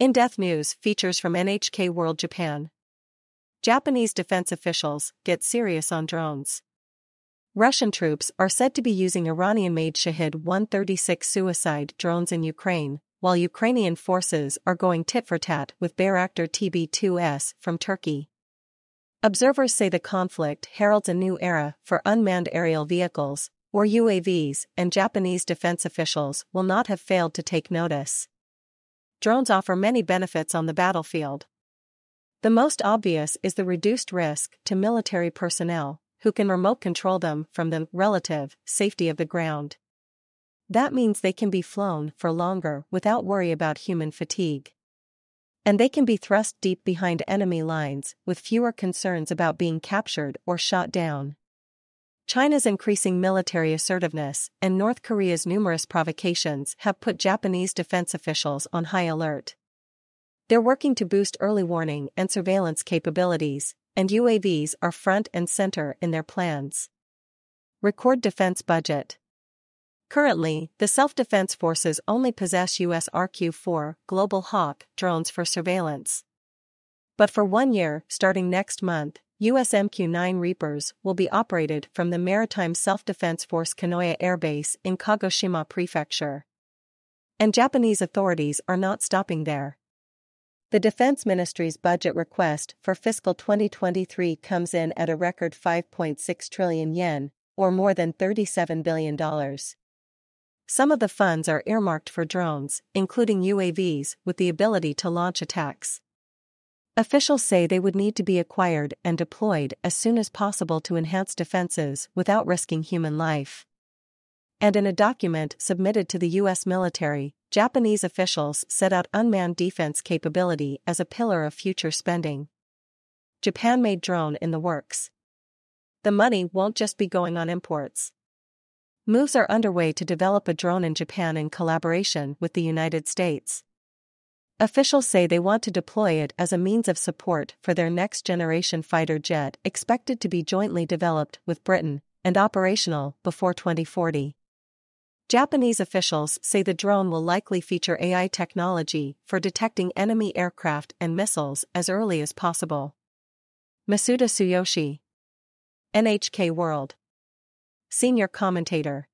In Depth News features from NHK World Japan. Japanese defense officials get serious on drones. Russian troops are said to be using Iranian made Shahed 136 suicide drones in Ukraine, while Ukrainian forces are going tit for tat with Bayraktar TB 2S from Turkey. Observers say the conflict heralds a new era for unmanned aerial vehicles, or UAVs, and Japanese defense officials will not have failed to take notice. Drones offer many benefits on the battlefield. The most obvious is the reduced risk to military personnel, who can remote control them from the relative safety of the ground. That means they can be flown for longer without worry about human fatigue. And they can be thrust deep behind enemy lines with fewer concerns about being captured or shot down. China's increasing military assertiveness and North Korea's numerous provocations have put Japanese defense officials on high alert. They're working to boost early warning and surveillance capabilities, and UAVs are front and center in their plans. Record defense budget. Currently, the self defense forces only possess US RQ 4 Global Hawk drones for surveillance. But for one year, starting next month, US MQ-9 Reapers will be operated from the Maritime Self-Defense Force Kanoya Air Base in Kagoshima Prefecture. And Japanese authorities are not stopping there. The Defense Ministry's budget request for fiscal 2023 comes in at a record 5.6 trillion yen, or more than $37 billion. Some of the funds are earmarked for drones, including UAVs with the ability to launch attacks. Officials say they would need to be acquired and deployed as soon as possible to enhance defenses without risking human life. And in a document submitted to the U.S. military, Japanese officials set out unmanned defense capability as a pillar of future spending. Japan made drone in the works. The money won't just be going on imports. Moves are underway to develop a drone in Japan in collaboration with the United States. Officials say they want to deploy it as a means of support for their next generation fighter jet expected to be jointly developed with Britain and operational before 2040. Japanese officials say the drone will likely feature AI technology for detecting enemy aircraft and missiles as early as possible. Masuda Tsuyoshi, NHK World, Senior Commentator